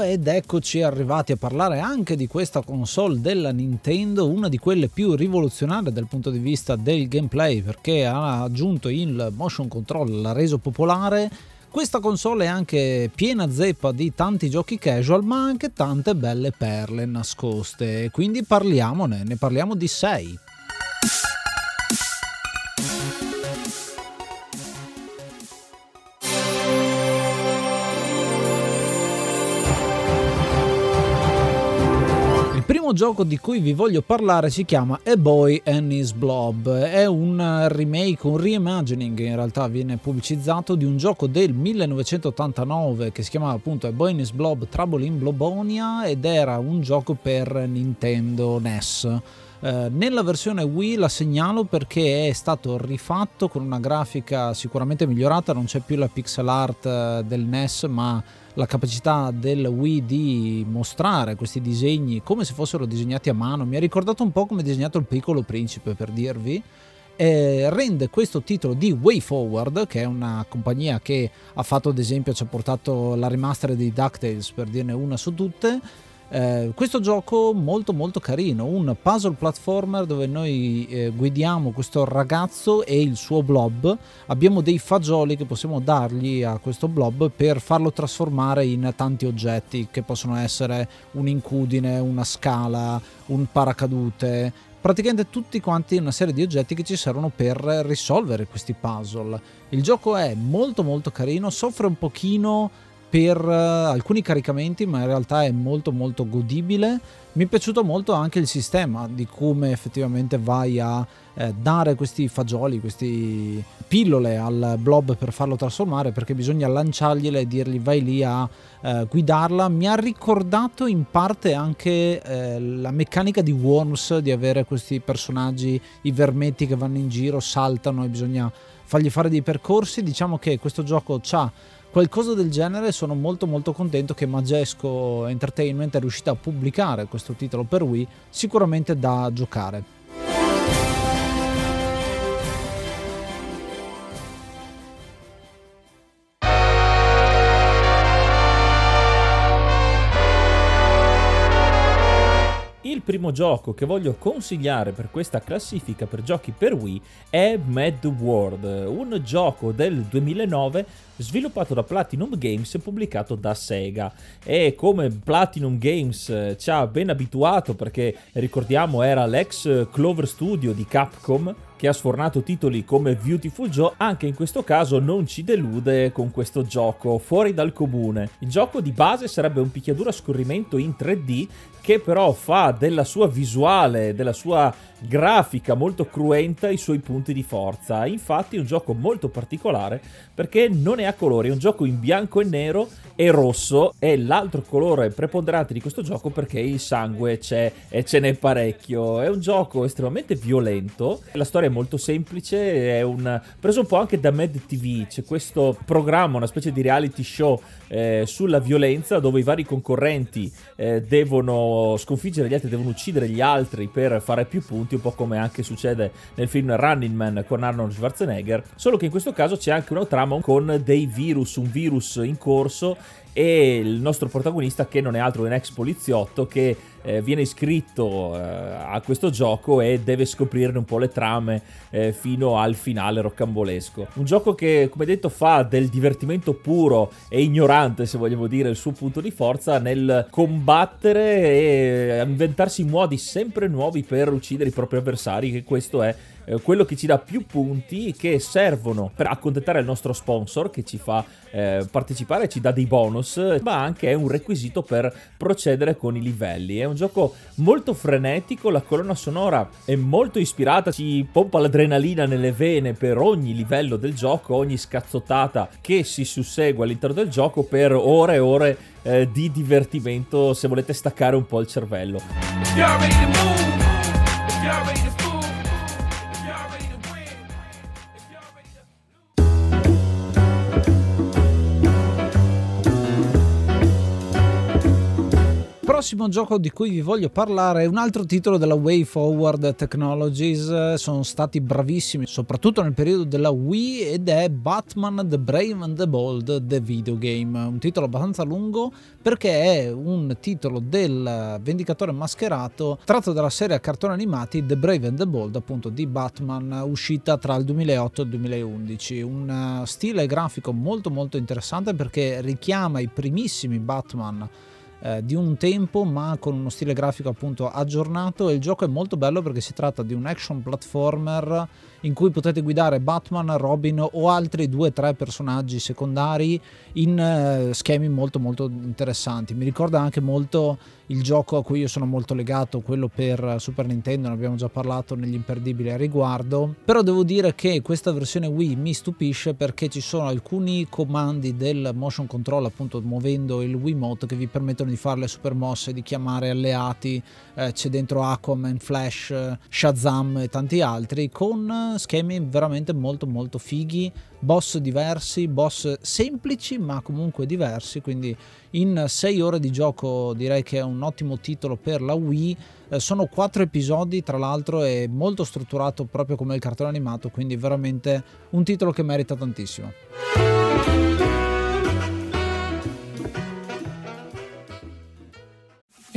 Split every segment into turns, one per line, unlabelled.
ed eccoci arrivati a parlare anche di questa console della Nintendo, una di quelle più rivoluzionarie dal punto di vista del gameplay, perché ha aggiunto il motion control, l'ha reso popolare. Questa console è anche piena zeppa di tanti giochi casual, ma anche tante belle perle nascoste. Quindi parliamone, ne parliamo di 6. Gioco di cui vi voglio parlare si chiama A Boy and His Blob. È un remake, un reimagining in realtà viene pubblicizzato di un gioco del 1989 che si chiamava appunto A Boy and His Blob Trouble in Blobonia ed era un gioco per Nintendo NES. Eh, nella versione Wii la segnalo perché è stato rifatto con una grafica sicuramente migliorata, non c'è più la pixel art eh, del NES ma la capacità del Wii di mostrare questi disegni come se fossero disegnati a mano. Mi ha ricordato un po' come è disegnato il piccolo principe per dirvi. Eh, rende questo titolo di WayForward, che è una compagnia che ha fatto ad esempio, ci ha portato la remaster di DuckTales per dirne una su tutte eh, questo gioco molto molto carino, un puzzle platformer dove noi eh, guidiamo questo ragazzo e il suo blob, abbiamo dei fagioli che possiamo dargli a questo blob per farlo trasformare in tanti oggetti che possono essere un'incudine, una scala, un paracadute, praticamente tutti quanti una serie di oggetti che ci servono per risolvere questi puzzle. Il gioco è molto molto carino, soffre un pochino per uh, alcuni caricamenti, ma in realtà è molto molto godibile. Mi è piaciuto molto anche il sistema di come effettivamente vai a eh, dare questi fagioli, queste pillole al blob per farlo trasformare, perché bisogna lanciargliele e dirgli vai lì a eh, guidarla. Mi ha ricordato in parte anche eh, la meccanica di Worms, di avere questi personaggi, i vermetti che vanno in giro, saltano e bisogna fargli fare dei percorsi. Diciamo che questo gioco ha qualcosa del genere sono molto molto contento che Majesco Entertainment è riuscita a pubblicare questo titolo per Wii sicuramente da giocare
Il primo gioco che voglio consigliare per questa classifica per giochi per Wii è Mad World, un gioco del 2009 sviluppato da Platinum Games e pubblicato da Sega. E come Platinum Games eh, ci ha ben abituato, perché ricordiamo era l'ex Clover Studio di Capcom, che ha sfornato titoli come Beautiful Joe, anche in questo caso non ci delude con questo gioco fuori dal comune. Il gioco di base sarebbe un picchiaduro a scorrimento in 3D che però fa della sua visuale, della sua grafica molto cruenta i suoi punti di forza. Infatti è un gioco molto particolare perché non è a colori, è un gioco in bianco e nero e rosso è l'altro colore preponderante di questo gioco perché il sangue c'è e ce n'è parecchio. È un gioco estremamente violento, la storia è molto semplice, è un preso un po' anche da Mad TV, c'è questo programma, una specie di reality show eh, sulla violenza dove i vari concorrenti eh, devono sconfiggere gli altri, devono uccidere gli altri per fare più punti, un po' come anche succede nel film Running Man con Arnold Schwarzenegger, solo che in questo caso c'è anche una trama con dei virus, un virus in corso e il nostro protagonista che non è altro che un ex poliziotto che eh, viene iscritto eh, a questo gioco e deve scoprirne un po' le trame eh, fino al finale roccambolesco. Un gioco che, come detto, fa del divertimento puro e ignorante, se vogliamo dire, il suo punto di forza nel combattere e inventarsi modi sempre nuovi per uccidere i propri avversari, che questo è eh, quello che ci dà più punti che servono per accontentare il nostro sponsor che ci fa eh, partecipare, ci dà dei bonus, ma anche è un requisito per procedere con i livelli. È un gioco molto frenetico, la colonna sonora è molto ispirata, ci pompa l'adrenalina nelle vene per ogni livello del gioco, ogni scazzottata che si sussegue all'interno del gioco per ore e ore eh, di divertimento se volete staccare un po' il cervello.
Prossimo gioco di cui vi voglio parlare è un altro titolo della Way Forward Technologies. Sono stati bravissimi, soprattutto nel periodo della Wii, ed è Batman The Brave and the Bold The Video Game. Un titolo abbastanza lungo perché è un titolo del Vendicatore Mascherato tratto dalla serie a cartoni animati The Brave and the Bold, appunto di Batman, uscita tra il 2008 e il 2011. Un stile grafico molto molto interessante perché richiama i primissimi Batman eh, di un tempo ma con uno stile grafico appunto aggiornato e il gioco è molto bello perché si tratta di un action platformer in cui potete guidare Batman, Robin o altri due o tre personaggi secondari in eh, schemi molto molto interessanti. Mi ricorda anche molto il gioco a cui io sono molto legato, quello per Super Nintendo, ne abbiamo già parlato negli imperdibili a riguardo, però devo dire che questa versione Wii mi stupisce perché ci sono alcuni comandi del motion control, appunto muovendo il Wiimote, che vi permettono di fare le super mosse, di chiamare alleati, eh, c'è dentro Aquaman, Flash, Shazam e tanti altri, con schemi veramente molto molto fighi, boss diversi, boss semplici ma comunque diversi, quindi in 6 ore di gioco direi che è un ottimo titolo per la Wii. Eh, sono 4 episodi, tra l'altro, è molto strutturato proprio come il cartone animato, quindi veramente un titolo che merita tantissimo.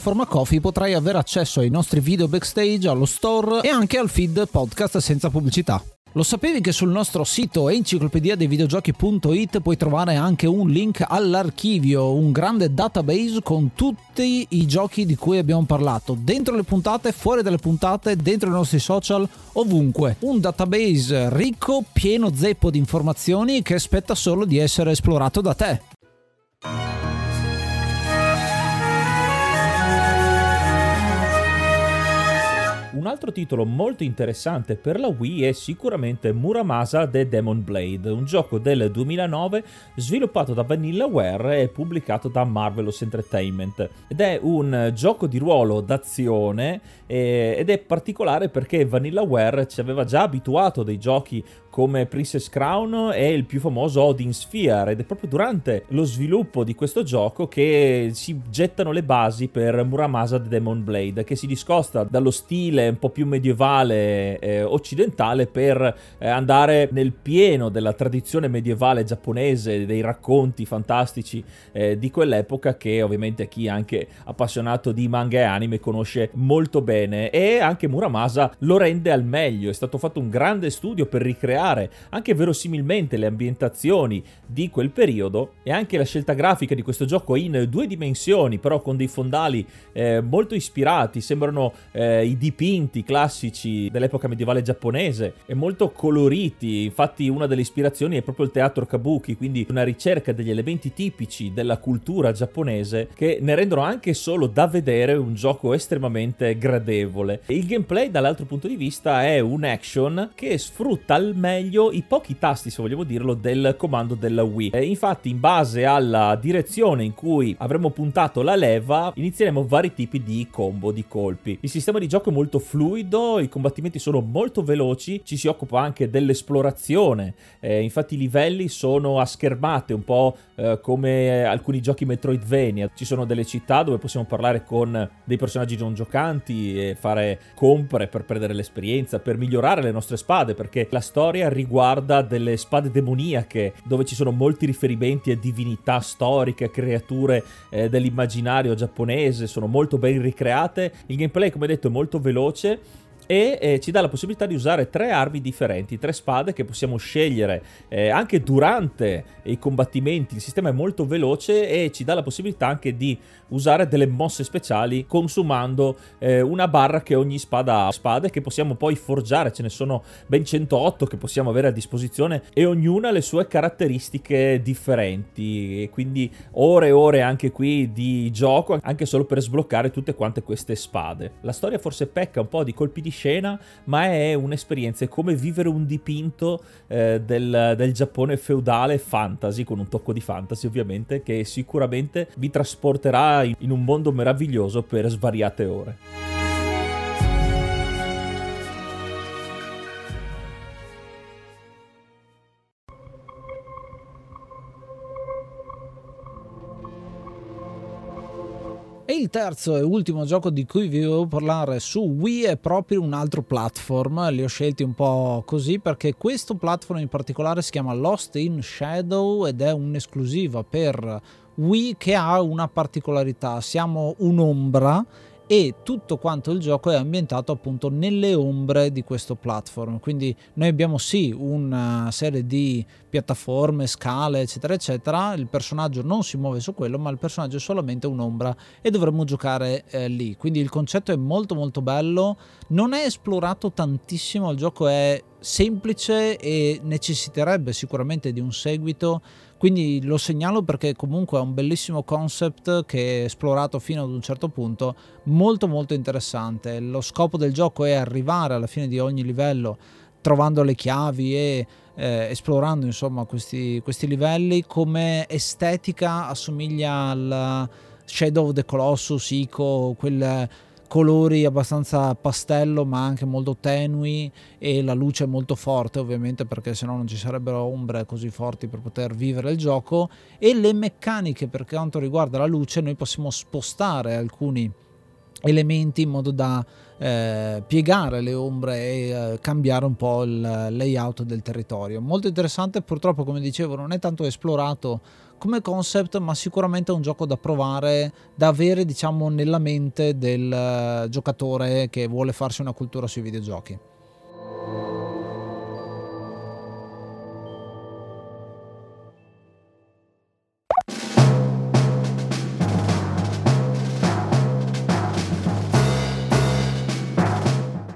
piattaforma Coffee potrai avere accesso ai nostri video backstage, allo store e anche al feed podcast senza pubblicità. Lo sapevi che sul nostro sito enciclopedia dei videogiochi.it puoi trovare anche un link all'archivio, un grande database con tutti i giochi di cui abbiamo parlato, dentro le puntate, fuori dalle puntate, dentro i nostri social, ovunque. Un database ricco, pieno zeppo di informazioni che aspetta solo di essere esplorato da te.
Un altro titolo molto interessante per la Wii è sicuramente Muramasa The Demon Blade, un gioco del 2009 sviluppato da Vanillaware e pubblicato da Marvelous Entertainment. Ed è un gioco di ruolo d'azione eh, ed è particolare perché Vanillaware ci aveva già abituato dei giochi come Princess Crown e il più famoso Odin Sphere ed è proprio durante lo sviluppo di questo gioco che si gettano le basi per Muramasa The Demon Blade che si discosta dallo stile un po' più medievale eh, occidentale per eh, andare nel pieno della tradizione medievale giapponese dei racconti fantastici eh, di quell'epoca che ovviamente chi è anche appassionato di manga e anime conosce molto bene. E anche Muramasa lo rende al meglio. È stato fatto un grande studio per ricreare ricreare anche verosimilmente le ambientazioni di quel periodo e anche la scelta grafica di questo gioco in due dimensioni, però con dei fondali eh, molto ispirati, sembrano eh, i dipinti classici dell'epoca medievale giapponese e molto coloriti. Infatti, una delle ispirazioni è proprio il teatro kabuki, quindi una ricerca degli elementi tipici della cultura giapponese che ne rendono anche solo da vedere un gioco estremamente gradevole. Il gameplay, dall'altro punto di vista, è un action che sfrutta al meglio meglio i pochi tasti, se vogliamo dirlo, del comando della Wii. E infatti, in base alla direzione in cui avremo puntato la leva, inizieremo vari tipi di combo, di colpi. Il sistema di gioco è molto fluido, i combattimenti sono molto veloci, ci si occupa anche dell'esplorazione. Eh, infatti, i livelli sono a schermate, un po' eh, come alcuni giochi Metroidvania. Ci sono delle città dove possiamo parlare con dei personaggi non giocanti e fare compere per perdere l'esperienza, per migliorare le nostre spade, perché la storia riguarda delle spade demoniache, dove ci sono molti riferimenti a divinità storiche, creature eh, dell'immaginario giapponese, sono molto ben ricreate. Il gameplay, come detto, è molto veloce e eh, ci dà la possibilità di usare tre armi differenti, tre spade che possiamo scegliere eh, anche durante i combattimenti. Il sistema è molto veloce e ci dà la possibilità anche di usare delle mosse speciali consumando eh, una barra che ogni spada ha. Spade che possiamo poi forgiare, ce ne sono ben 108 che possiamo avere a disposizione e ognuna ha le sue caratteristiche differenti. E quindi ore e ore anche qui di gioco, anche solo per sbloccare tutte quante queste spade. La storia forse pecca un po' di colpi di scena, ma è un'esperienza, è come vivere un dipinto eh, del, del Giappone feudale fantasy, con un tocco di fantasy ovviamente, che sicuramente vi trasporterà in, in un mondo meraviglioso per svariate ore.
Il terzo e ultimo gioco di cui vi devo parlare su Wii è proprio un altro platform, li ho scelti un po' così perché questo platform in particolare si chiama Lost in Shadow ed è un'esclusiva per Wii che ha una particolarità, siamo un'ombra e tutto quanto il gioco è ambientato appunto nelle ombre di questo platform. Quindi noi abbiamo sì una serie di piattaforme scale eccetera eccetera. Il personaggio non si muove su quello ma il personaggio è solamente un'ombra e dovremmo giocare eh, lì. Quindi il concetto è molto molto bello. Non è esplorato tantissimo il gioco è semplice e necessiterebbe sicuramente di un seguito quindi lo segnalo perché comunque è un bellissimo concept che è esplorato fino ad un certo punto, molto molto interessante. Lo scopo del gioco è arrivare alla fine di ogni livello trovando le chiavi e eh, esplorando insomma questi, questi livelli come estetica assomiglia al Shadow of the Colossus, Ico, quel colori abbastanza pastello ma anche molto tenui e la luce molto forte ovviamente perché sennò non ci sarebbero ombre così forti per poter vivere il gioco e le meccaniche per quanto riguarda la luce noi possiamo spostare alcuni elementi in modo da eh, piegare le ombre e eh, cambiare un po' il layout del territorio. Molto interessante, purtroppo come dicevo non è tanto esplorato come concept, ma sicuramente è un gioco da provare, da avere diciamo nella mente del eh, giocatore che vuole farsi una cultura sui videogiochi.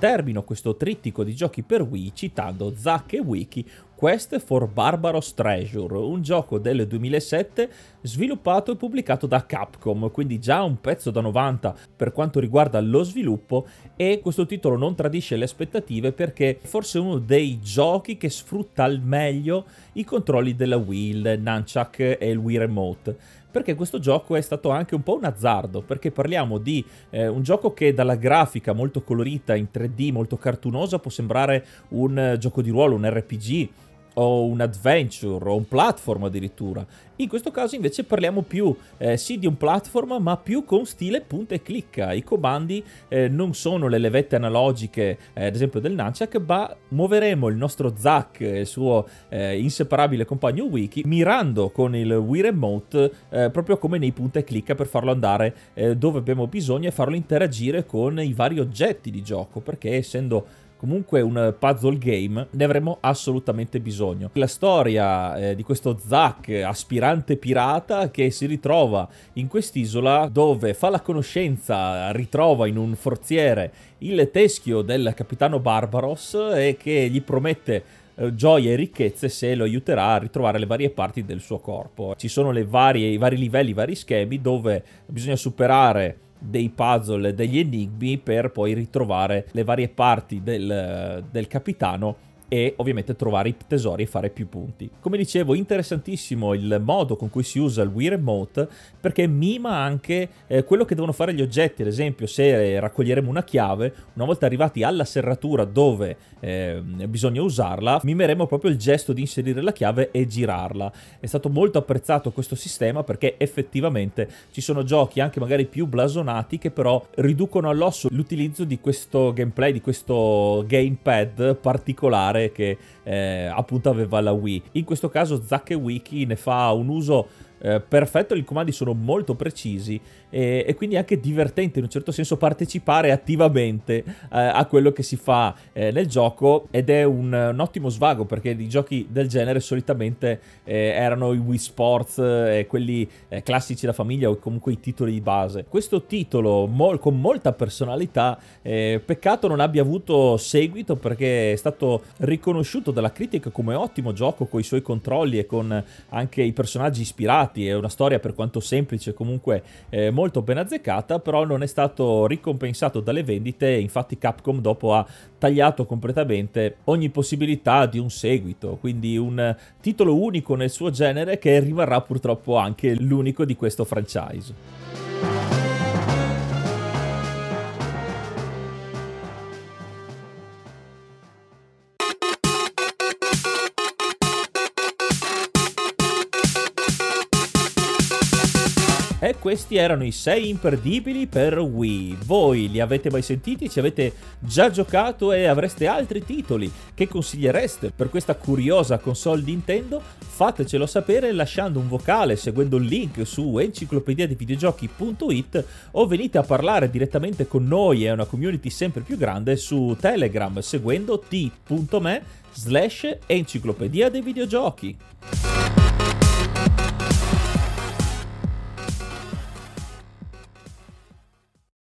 Termino questo trittico di giochi per Wii citando Zack e Wiki Quest for Barbaros Treasure, un gioco del 2007 sviluppato e pubblicato da Capcom, quindi già un pezzo da 90 per quanto riguarda lo sviluppo e questo titolo non tradisce le aspettative perché è forse uno dei giochi che sfrutta al meglio i controlli della Wii, il Nunchuck e il Wii Remote perché questo gioco è stato anche un po' un azzardo, perché parliamo di eh, un gioco che dalla grafica molto colorita in 3D, molto cartunosa, può sembrare un uh, gioco di ruolo, un RPG, o un adventure o un platform addirittura. In questo caso invece parliamo più eh, sì di un platform ma più con stile punta e clicca. I comandi eh, non sono le levette analogiche eh, ad esempio del Nunchuck ma muoveremo il nostro Zack e il suo eh, inseparabile compagno Wiki mirando con il Wii Remote eh, proprio come nei punta e clicca per farlo andare eh, dove abbiamo bisogno e farlo interagire con i vari oggetti di gioco perché essendo comunque un puzzle game, ne avremo assolutamente bisogno. La storia eh, di questo Zack, aspirante pirata, che si ritrova in quest'isola dove fa la conoscenza, ritrova in un forziere il teschio del capitano Barbaros e che gli promette eh, gioie e ricchezze se lo aiuterà a ritrovare le varie parti del suo corpo. Ci sono varie, i vari livelli, i vari schemi dove bisogna superare dei puzzle, degli enigmi per poi ritrovare le varie parti del, del capitano e ovviamente trovare i tesori e fare più punti. Come dicevo, interessantissimo il modo con cui si usa il Wii Remote perché mima anche eh, quello che devono fare gli oggetti, ad esempio se raccoglieremo una chiave, una volta arrivati alla serratura dove eh, bisogna usarla, mimeremo proprio il gesto di inserire la chiave e girarla. È stato molto apprezzato questo sistema perché effettivamente ci sono giochi anche magari più blasonati che però riducono all'osso l'utilizzo di questo gameplay, di questo gamepad particolare che eh, appunto aveva la Wii. In questo caso Zack Wiki ne fa un uso eh, perfetto, i comandi sono molto precisi e, e, quindi anche divertente in un certo senso partecipare attivamente eh, a quello che si fa eh, nel gioco ed è un, un, ottimo svago perché i giochi del genere solitamente eh, erano i Wii Sports e eh, quelli classici da famiglia o comunque i titoli di base. Questo titolo mol, con molta personalità, peccato non abbia avuto seguito perché è stato riconosciuto dalla critica come ottimo gioco con i suoi controlli e con anche i personaggi ispirati, è una storia per quanto semplice comunque molto molto ben azzeccata, però non è stato ricompensato dalle vendite, infatti Capcom dopo ha tagliato completamente ogni possibilità di un seguito, quindi un titolo unico nel suo genere che rimarrà purtroppo anche l'unico di questo franchise. Questi erano i 6 imperdibili per Wii. Voi li avete mai sentiti? Ci avete già giocato e avreste altri titoli che consigliereste per questa curiosa console Nintendo? Fatecelo sapere lasciando un vocale seguendo il link su enciclopedia di videogiochi.it o venite a parlare direttamente con noi e una community sempre più grande su Telegram seguendo t.me slash enciclopedia dei videogiochi.